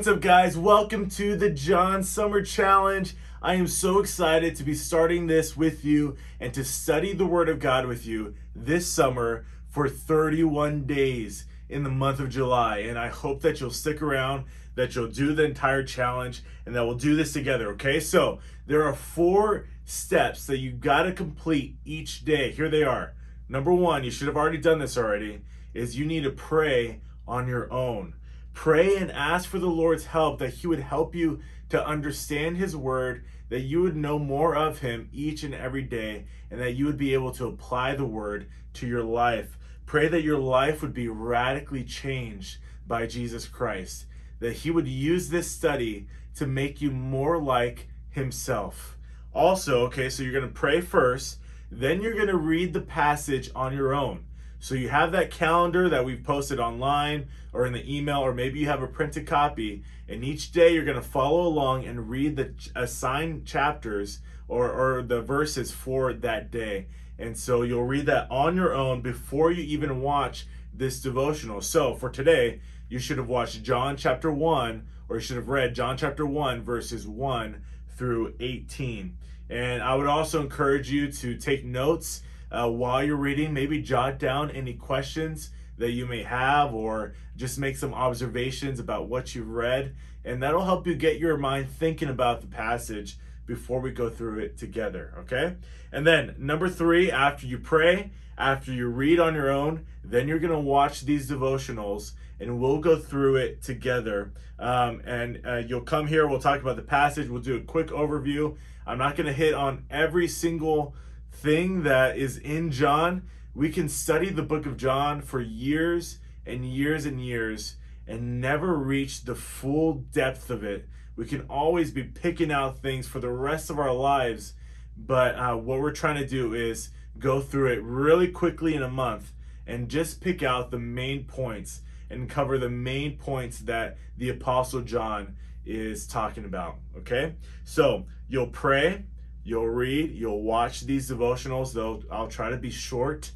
What's up, guys? Welcome to the John Summer Challenge. I am so excited to be starting this with you and to study the Word of God with you this summer for 31 days in the month of July. And I hope that you'll stick around, that you'll do the entire challenge, and that we'll do this together, okay? So, there are four steps that you got to complete each day. Here they are. Number one, you should have already done this already, is you need to pray on your own. Pray and ask for the Lord's help that He would help you to understand His Word, that you would know more of Him each and every day, and that you would be able to apply the Word to your life. Pray that your life would be radically changed by Jesus Christ, that He would use this study to make you more like Himself. Also, okay, so you're going to pray first, then you're going to read the passage on your own. So you have that calendar that we've posted online or in the email, or maybe you have a printed copy. And each day you're going to follow along and read the assigned chapters or, or the verses for that day. And so you'll read that on your own before you even watch this devotional. So for today, you should have watched John chapter 1, or you should have read John chapter 1, verses 1 through 18. And I would also encourage you to take notes uh, while you're reading. Maybe jot down any questions that you may have, or just make some observations about what you've read. And that'll help you get your mind thinking about the passage before we go through it together, okay? And then, number three, after you pray, after you read on your own, then you're gonna watch these devotionals and we'll go through it together. Um, and uh, you'll come here, we'll talk about the passage, we'll do a quick overview. I'm not gonna hit on every single thing that is in John, we can study the book of John for years and years and years and never reach the full depth of it. We can always be picking out things for the rest of our lives, but uh, what we're trying to do is go through it really quickly in a month and just pick out the main points and cover the main points that the Apostle John is talking about. Okay? So you'll pray You'll read, you'll watch these devotionals, though I'll try to be short.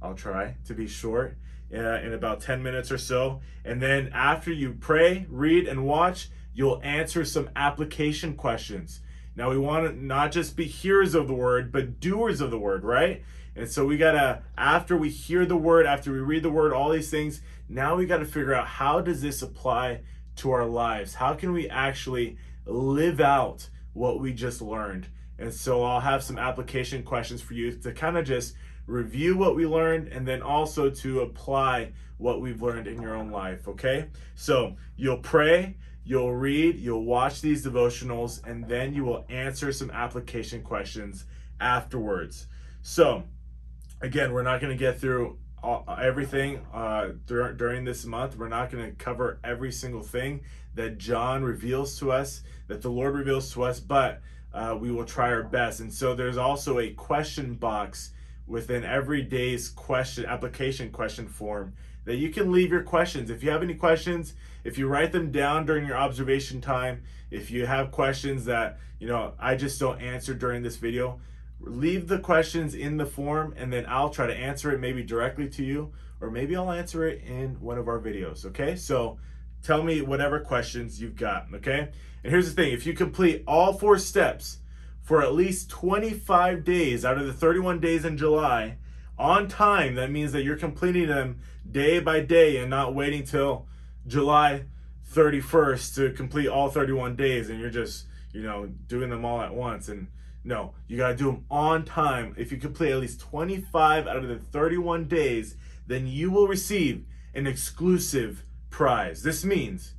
I'll try to be short uh, in about 10 minutes or so. And then after you pray, read, and watch, you'll answer some application questions. Now, we want to not just be hearers of the word, but doers of the word, right? And so we got to, after we hear the word, after we read the word, all these things, now we got to figure out how does this apply to our lives? How can we actually live out what we just learned. And so I'll have some application questions for you to kind of just review what we learned and then also to apply what we've learned in your own life, okay? So you'll pray, you'll read, you'll watch these devotionals, and then you will answer some application questions afterwards. So, again, we're not going to get through all, everything uh, dur- during this month. We're not going to cover every single thing that John reveals to us, that the Lord reveals to us, but uh, we will try our best. And so there's also a question box within every day's question application question form that you can leave your questions. If you have any questions, if you write them down during your observation time, if you have questions that, you know, I just don't answer during this video, leave the questions in the form and then I'll try to answer it maybe directly to you or maybe I'll answer it in one of our videos, okay? So tell me whatever questions you've got, okay? And here's the thing, if you complete all four steps for at least 25 days out of the 31 days in July on time, that means that you're completing them day by day and not waiting till July 31st to complete all 31 days and you're just, you know, doing them all at once and no, you got to do them on time. If you complete at least 25 out of the 31 days, then you will receive an exclusive prize. This means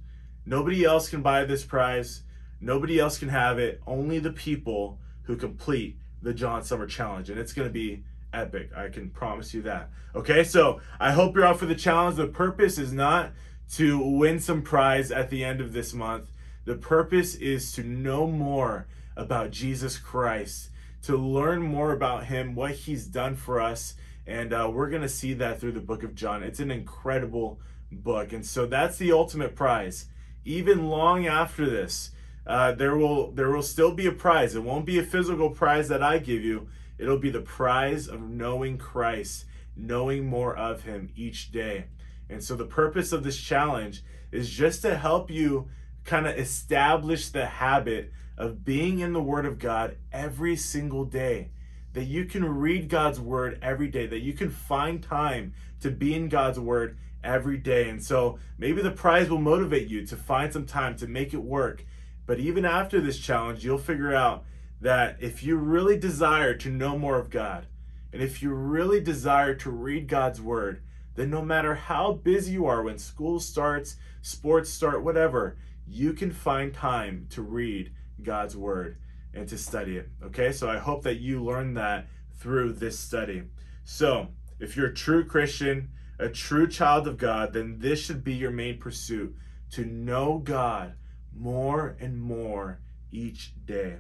nobody else can buy this prize, nobody else can have it, only the people who complete the John Summer Challenge. And it's to be epic. I can promise you that. Okay, so I hope you're out for the challenge. The purpose is not to win some prize at the end of this month, the purpose is to know more about Jesus Christ, to learn more about Him, what He's done for us. And uh, we're going to see that through the book of John. It's an incredible book. And so that's the ultimate prize. Even long after this, uh, there will there will still be a prize. It won't be a physical prize that I give you. It'll be the prize of knowing Christ, knowing more of Him each day. And so the purpose of this challenge is just to help you kind of establish the habit of being in the Word of God every single day. That you can read God's Word every day, that you can find time to be in God's Word every day. And so maybe the prize will motivate you to find some time to make it work. But even after this challenge, you'll figure out that if you really desire to know more of God, and if you really desire to read God's Word, then no matter how busy you are when school starts, sports start, whatever, you can find time to read God's Word and to study it. Okay, so I hope that you learn that through this study. So, if you're a true Christian, a true child of God, then this should be your main pursuit to know God more and more each day.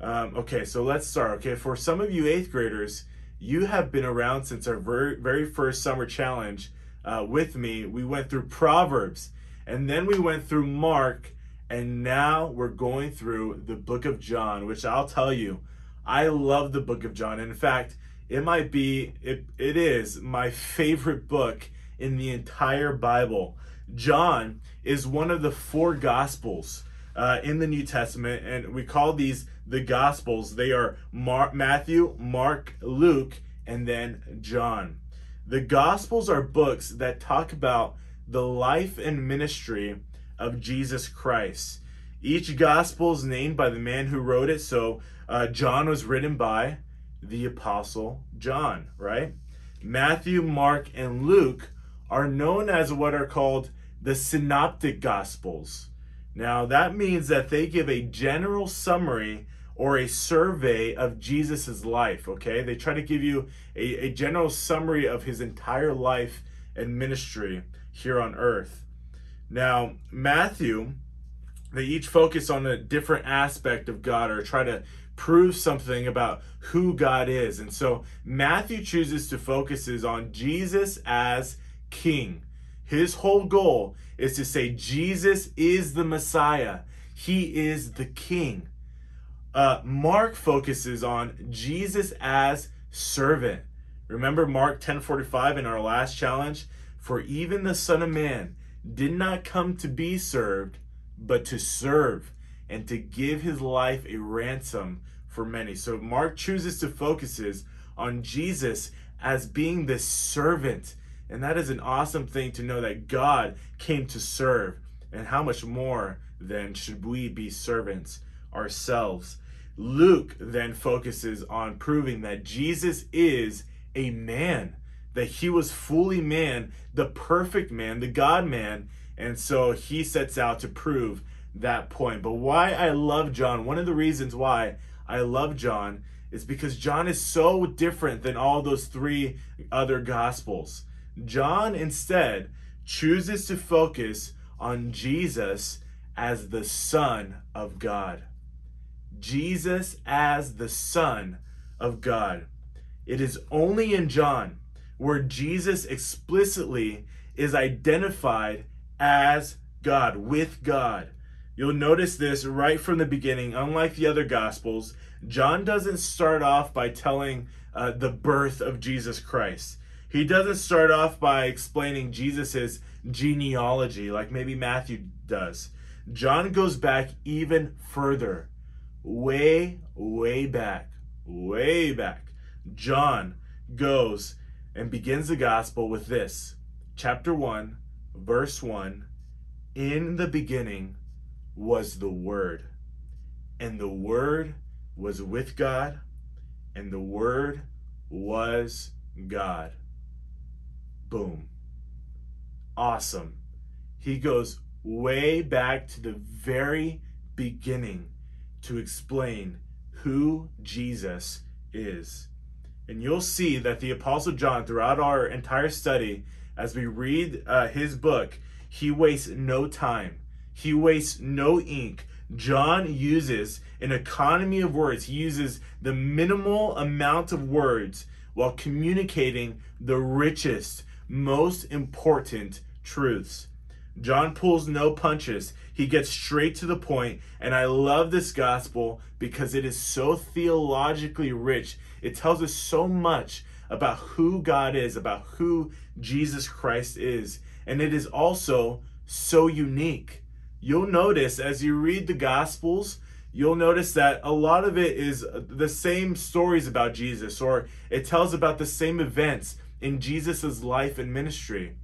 Um, okay, so let's start. Okay, for some of you eighth graders, you have been around since our very, very first summer challenge uh, with me. We went through Proverbs, and then we went through Mark, and now we're going through the book of John, which I'll tell you, I love the book of John. In fact, it might be, it, it is my favorite book in the entire Bible. John is one of the four gospels uh, in the New Testament, and we call these the Gospels. They are Mar- Matthew, Mark, Luke, and then John. The Gospels are books that talk about the life and ministry of Jesus Christ. Each Gospel is named by the man who wrote it. So uh, John was written by the Apostle John, right? Matthew, Mark, and Luke are known as what are called the Synoptic Gospels. Now, that means that they give a general summary or a survey of Jesus's life, okay? They try to give you a, a general summary of his entire life and ministry here on earth. Now, Matthew, they each focus on a different aspect of God or try to prove something about who God is. And so Matthew chooses to focuses on Jesus as king. His whole goal is to say Jesus is the Messiah. He is the king. Uh, Mark focuses on Jesus as servant. Remember Mark 10:45 in our last challenge? For even the Son of Man did not come to be served, but to serve and to give his life a ransom for many. So Mark chooses to focuses on Jesus as being the servant and that is an awesome thing to know that God came to serve. And how much more then should we be servants ourselves? Luke then focuses on proving that Jesus is a man, that he was fully man, the perfect man, the God man. And so he sets out to prove that point. But why I love John, one of the reasons why I love John is because John is so different than all those three other gospels. John instead chooses to focus on Jesus as the Son of God. Jesus as the Son of God. It is only in John where Jesus explicitly is identified as God, with God. You'll notice this right from the beginning. Unlike the other Gospels, John doesn't start off by telling uh, the birth of Jesus Christ. He doesn't start off by explaining Jesus's genealogy like maybe Matthew does. John goes back even further, way, way back, way back. John goes and begins the gospel with this chapter 1, verse 1 In the beginning was the Word, and the Word was with God, and the Word was God. Boom. Awesome. He goes way back to the very beginning to explain who Jesus is. And you'll see that the Apostle John, throughout our entire study, as we read uh, his book, he wastes no time, he wastes no ink. John uses an economy of words, he uses the minimal amount of words while communicating the richest, most important truths. John pulls no punches. He gets straight to the point, and I love this gospel because it is so theologically rich. It tells us so much about who God is, about who Jesus Christ is. And it is also so unique. You'll notice as you read the Gospels, you'll notice that a lot of it is the same stories about Jesus, or it tells about the same events in Jesus' life and ministry.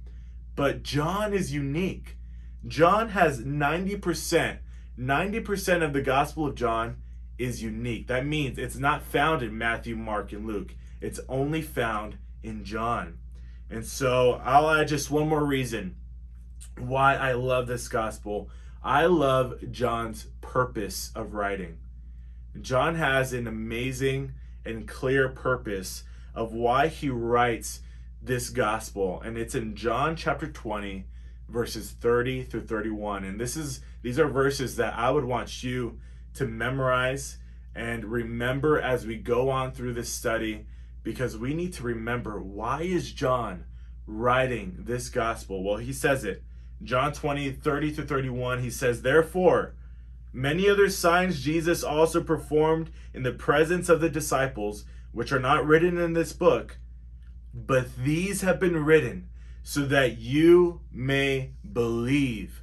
But John is unique. John has 90%, 90% of the Gospel of John is unique. That means it's not found in Matthew, Mark, and Luke. It's only found in John. And so I'll add just one more reason why I love this gospel. I love John's purpose of writing. John has an amazing and clear purpose of why he writes this gospel and it's in John chapter 20 verses 30 through 31 and this is these are verses that I would want you to memorize and remember as we go on through this study because we need to remember why is John writing this gospel? Well, he says it. John 20, 30 to 31, he says, Therefore, many other signs Jesus also performed in the presence of the disciples, which are not written in this book, but these have been written so that you may believe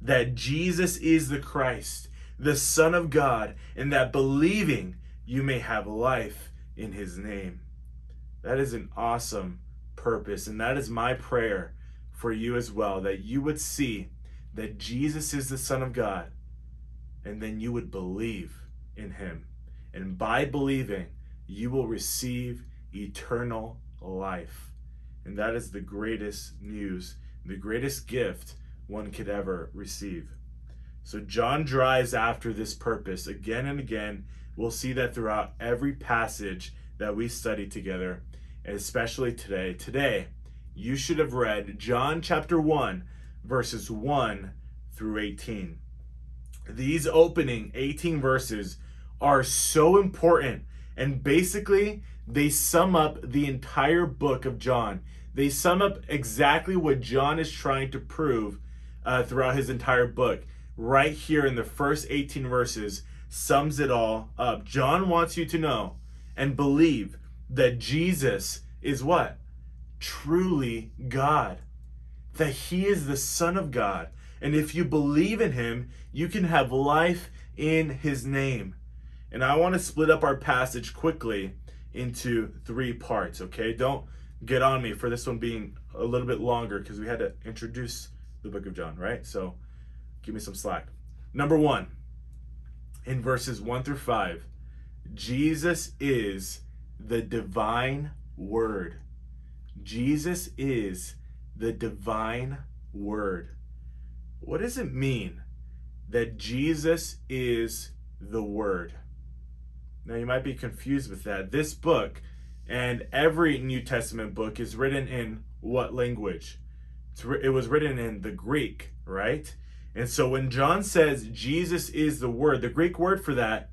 that Jesus is the Christ, the Son of God, and that believing you may have life in his name. That is an awesome purpose. And that is my prayer for you as well that you would see that Jesus is the Son of God and then you would believe in him. And by believing, you will receive eternal life. And that is the greatest news, the greatest gift one could ever receive. So John drives after this purpose again and again. We'll see that throughout every passage that we study together especially today. Today, you should have read John chapter 1, verses 1 through 18. These opening 18 verses are so important, and basically, they sum up the entire book of John. They sum up exactly what John is trying to prove uh, throughout his entire book. Right here in the first 18 verses, sums it all up. John wants you to know and believe that Jesus is what? Truly God. That he is the Son of God. And if you believe in him, you can have life in his name. And I want to split up our passage quickly into three parts, okay? Don't get on me for this one being a little bit longer because we had to introduce the book of John, right? So give me some slack. Number one, in verses one through five, Jesus is the divine word. Jesus is the divine word. What does it mean that Jesus is the word? Now, you might be confused with that. This book and every New Testament book is written in what language? it was written in the Greek, right? And so when John says Jesus is the word, the Greek word for that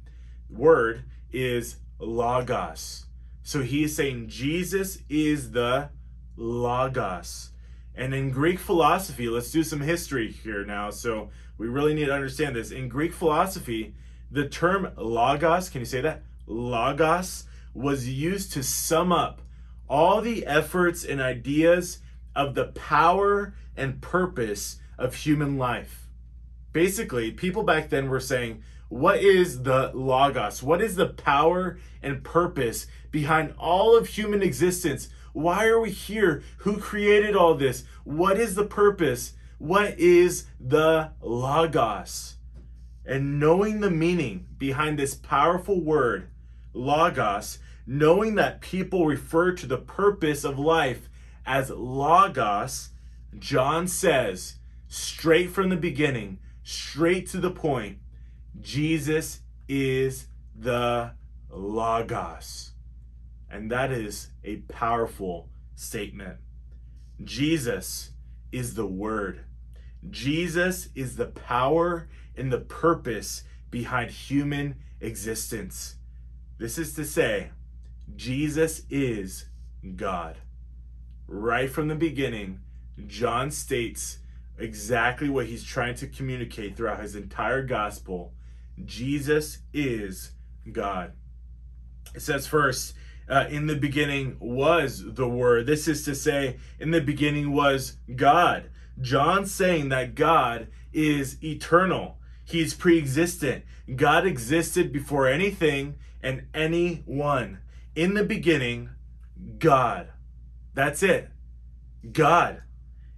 word is logos. So he is saying Jesus is the Logos. And in Greek philosophy, let's do some history here now. So we really need to understand this. In Greek philosophy, the term logos, can you say that? Logos was used to sum up all the efforts and ideas of the power and purpose of human life. Basically, people back then were saying, what is the Logos? What is the power and purpose behind all of human existence? Why are we here? Who created all this? What is the purpose? What is the Logos? And knowing the meaning behind this powerful word, Logos, knowing that people refer to the purpose of life as Logos, John says, straight from the beginning, straight to the point, Jesus is the Logos. And that is a powerful statement. Jesus is the Word. Jesus is the power and the purpose behind human existence. This is to say, Jesus is God. Right from the beginning, John states exactly what he's trying to communicate throughout his entire gospel Jesus is God. It says first uh, in the beginning was the Word. This is to say, in the beginning was God. John saying that God is eternal. He's pre existent. God existed before anything and anyone. In the beginning, God. That's it. God.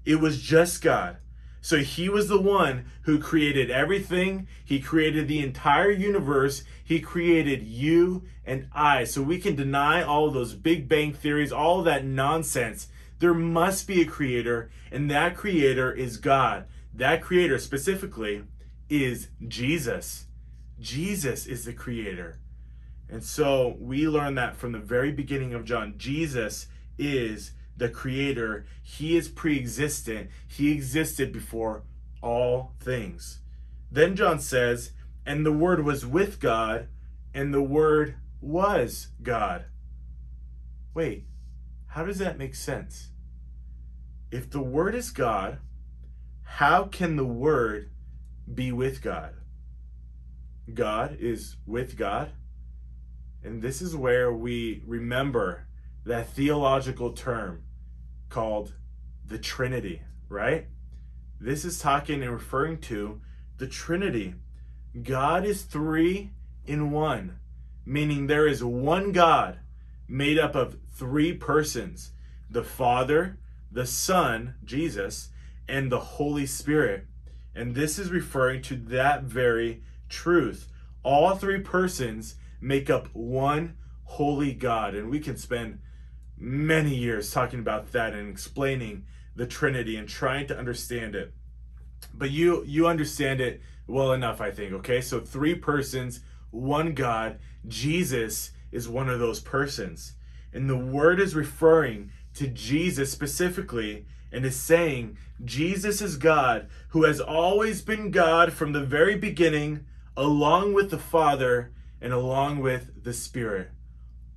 It was just God. So he was the one who created everything. He created the entire universe. He created you and I. So we can deny all those Big Bang theories, all that nonsense. There must be a creator, and that creator is God. That creator specifically is Jesus. Jesus is the creator. And so we learn that from the very beginning of John. Jesus is the creator. He is pre existent. He existed before all things. Then John says, and the Word was with God, and the Word was God. Wait, how does that make sense? If the Word is God, how can the Word be with God? God is with God. And this is where we remember that theological term called the Trinity, right? This is talking and referring to the Trinity. God is three in one, meaning there is one God made up of three persons the Father, the Son, Jesus, and the Holy Spirit. And this is referring to that very truth. All three persons make up one holy God. And we can spend many years talking about that and explaining the Trinity and trying to understand it. But you you understand it well enough, I think. Okay, so three persons, one God. Jesus is one of those persons, and the word is referring to Jesus specifically and is saying Jesus is God who has always been God from the very beginning, along with the Father and along with the Spirit.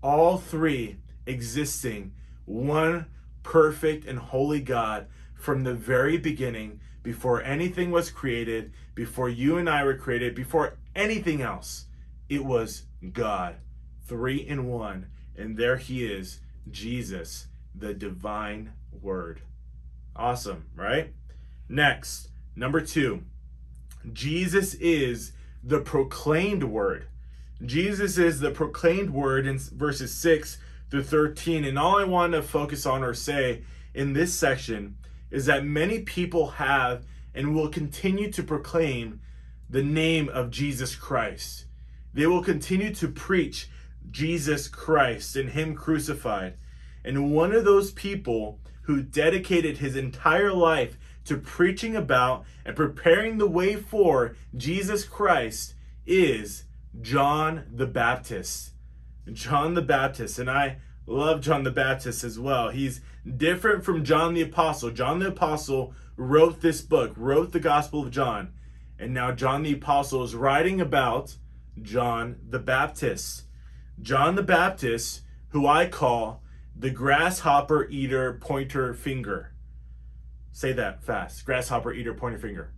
All three existing one perfect and holy God from the very beginning, before anything was created, before you and I were created, before anything else. It was God, three in one. And there he is, Jesus, the divine word. Awesome, right? Next, number two, Jesus is the proclaimed word. Jesus is the proclaimed word in verses 6 through 13. And all I want to focus on or say in this section is that many people have and will continue to proclaim the name of Jesus Christ. They will continue to preach Jesus Christ and Him crucified. And one of those people who dedicated his entire life to preaching about and preparing the way for Jesus Christ is John the Baptist. John the Baptist. And I love John the Baptist as well. He's different from John the Apostle. John the Apostle wrote this book, wrote the Gospel of John. And now John the Apostle is writing about John the Baptist. John the Baptist, who I call the grasshopper eater pointer finger. Say that fast. Grasshopper eater pointer finger.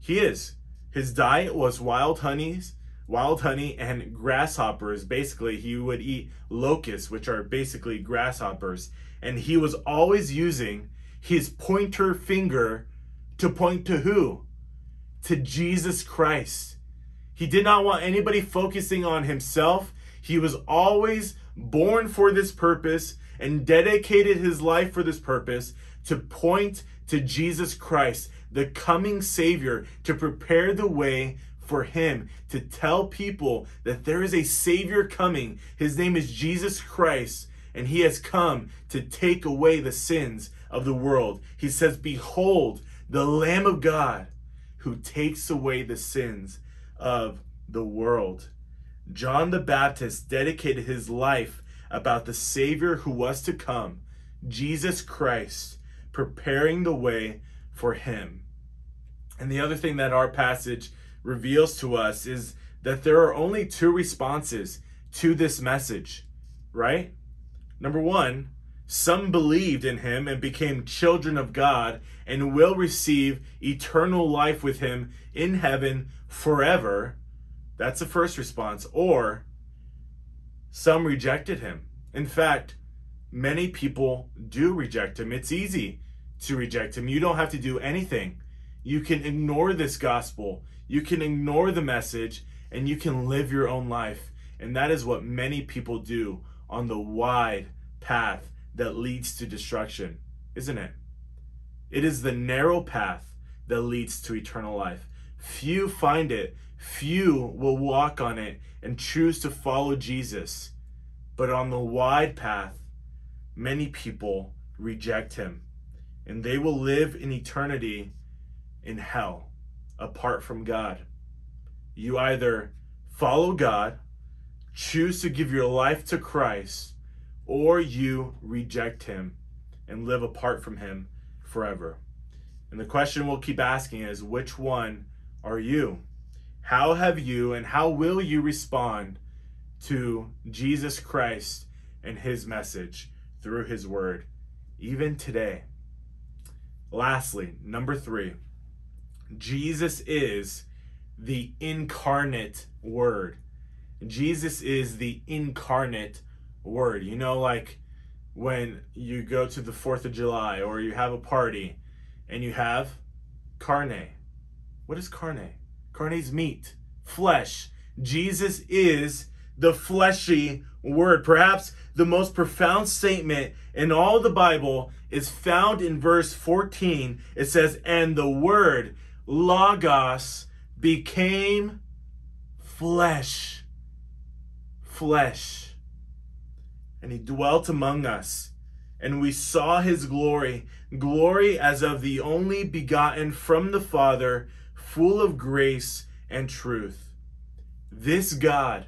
He is. His diet was wild honeys wild honey and grasshoppers. Basically, he would eat locusts, which are basically grasshoppers. And he was always using his pointer finger to point to who? To Jesus Christ. He did not want anybody focusing on himself. He was always born for this purpose and dedicated his life for this purpose to point to Jesus Christ, the coming Savior, to prepare the way for him to tell people that there is a Savior coming. His name is Jesus Christ, and he has come to take away the sins of the world. He says, Behold, the Lamb of God who takes away the sins of the world. John the Baptist dedicated his life about the Savior who was to come, Jesus Christ, preparing the way for him. And the other thing that our passage reveals to us is that there are only two responses to this message, right? Number one, some believed in him and became children of God and will receive eternal life with him in heaven forever. That's the first response. Or some rejected him In fact, many people do reject him. It's easy to reject him. You don't have to do anything. You can ignore this gospel, you can ignore the message, and you can live your own life. And that is what many people do on the wide path that leads to destruction, isn't it? It is the narrow path that leads to eternal life. Few find it, few will walk on it and choose to follow Jesus. But on the wide path, many people reject him and they will live in eternity in hell apart from God. You either follow God, choose to give your life to Christ, or you reject him and live apart from him forever. And the question we'll keep asking is which one are you? How have you and how will you respond to Jesus Christ and his message through his word, even today? Lastly, number three, Jesus is the incarnate word. Jesus is the incarnate word. You know, like when you go to the 4th of July or you have a party and you have carne. What is carne? Carne is meat, flesh. Jesus is the fleshy word. Perhaps the most profound statement in all the Bible is found in verse 14. It says, And the word, Logos, became flesh. Flesh. And he dwelt among us. And we saw his glory, glory as of the only begotten from the Father, full of grace and truth. This God,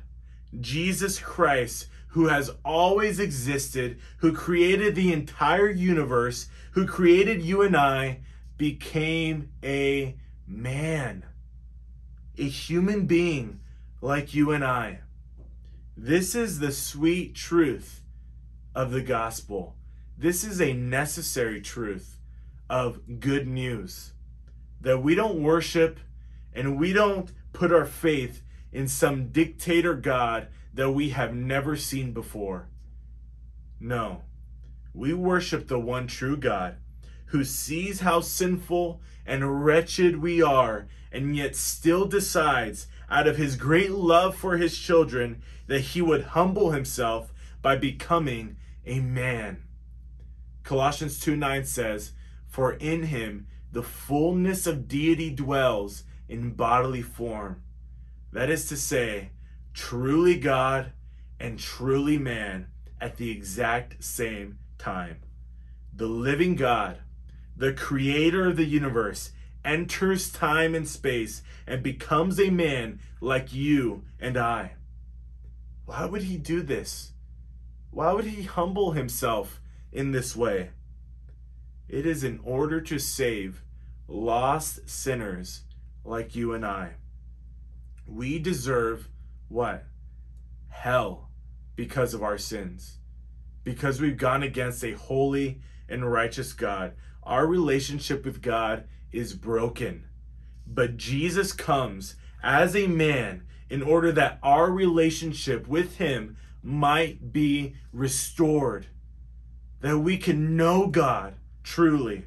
Jesus Christ, who has always existed, who created the entire universe, who created you and I, became a man, a human being like you and I. This is the sweet truth of the gospel. This is a necessary truth of good news that we don't worship and we don't put our faith in some dictator God that we have never seen before. No, we worship the one true God who sees how sinful and wretched we are and yet still decides out of his great love for his children that he would humble himself by becoming a man. Colossians 2 9 says, For in him the fullness of deity dwells in bodily form that is to say, truly God and truly man at the exact same time. The living God, the creator of the universe, enters time and space and becomes a man like you and I. Why would he do this? Why would he humble himself in this way? It is in order to save lost sinners like you and I. We deserve what? Hell because of our sins. Because we've gone against a holy and righteous God. Our relationship with God is broken. But Jesus comes as a man in order that our relationship with Him might be restored, that we can know God truly.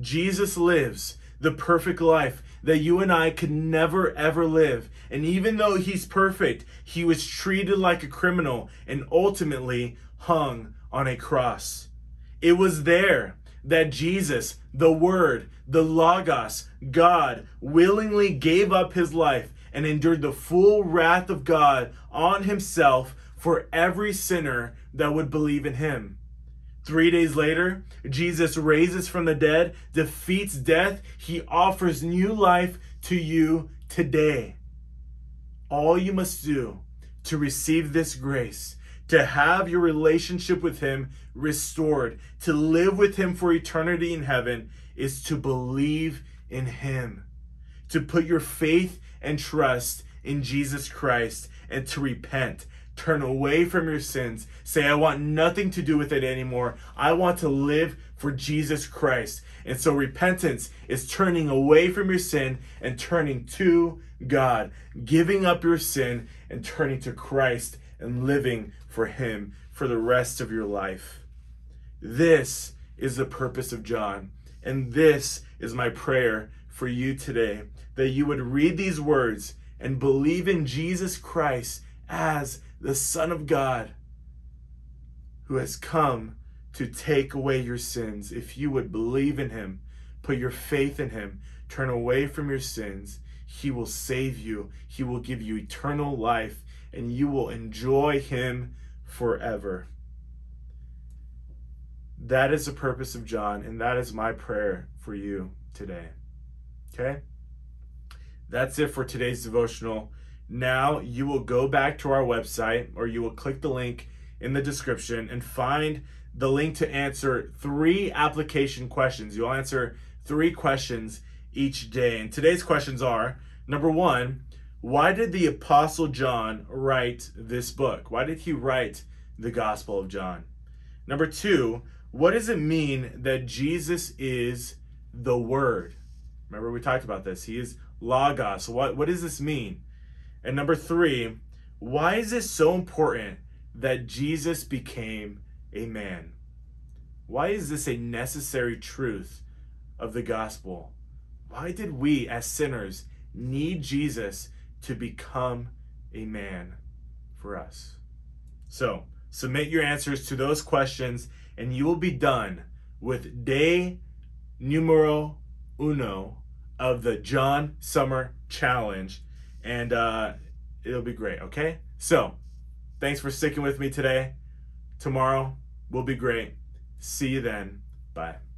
Jesus lives the perfect life that you and I could never ever live. And even though he's perfect, he was treated like a criminal and ultimately hung on a cross. It was there that Jesus, the Word, the Logos, God, willingly gave up his life and endured the full wrath of God on himself for every sinner that would believe in him. Three days later, Jesus raises from the dead, defeats death. He offers new life to you today. All you must do to receive this grace, to have your relationship with Him restored, to live with Him for eternity in heaven, is to believe in Him, to put your faith and trust in Jesus Christ, and to repent Turn away from your sins. Say, I want nothing to do with it anymore. I want to live for Jesus Christ. And so repentance is turning away from your sin and turning to God, giving up your sin and turning to Christ and living for Him for the rest of your life. This is the purpose of John. And this is my prayer for you today that you would read these words and believe in Jesus Christ as the Son of God who has come to take away your sins. If you would believe in him, put your faith in him, turn away from your sins, he will save you. He will give you eternal life, and you will enjoy him forever. That is the purpose of John, and that is my prayer for you today. Okay? That's it for today's devotional. Now you will go back to our website or you will click the link in the description and find the link to answer three application questions. You'll answer three questions each day. And today's questions are number one, why did the Apostle John write this book? Why did he write the Gospel of John? Number two, what does it mean that Jesus is the Word? Remember, we talked about this. He is Logos. What, what does this mean? And number three, why is it so important that Jesus became a man? Why is this a necessary truth of the gospel? Why did we, as sinners, need Jesus to become a man for us? So, submit your answers to those questions, and you will be done with day numero uno of the John Summer Challenge. And uh, it'll be great, okay? So, thanks for sticking with me today. Tomorrow will be great. See you then. Bye.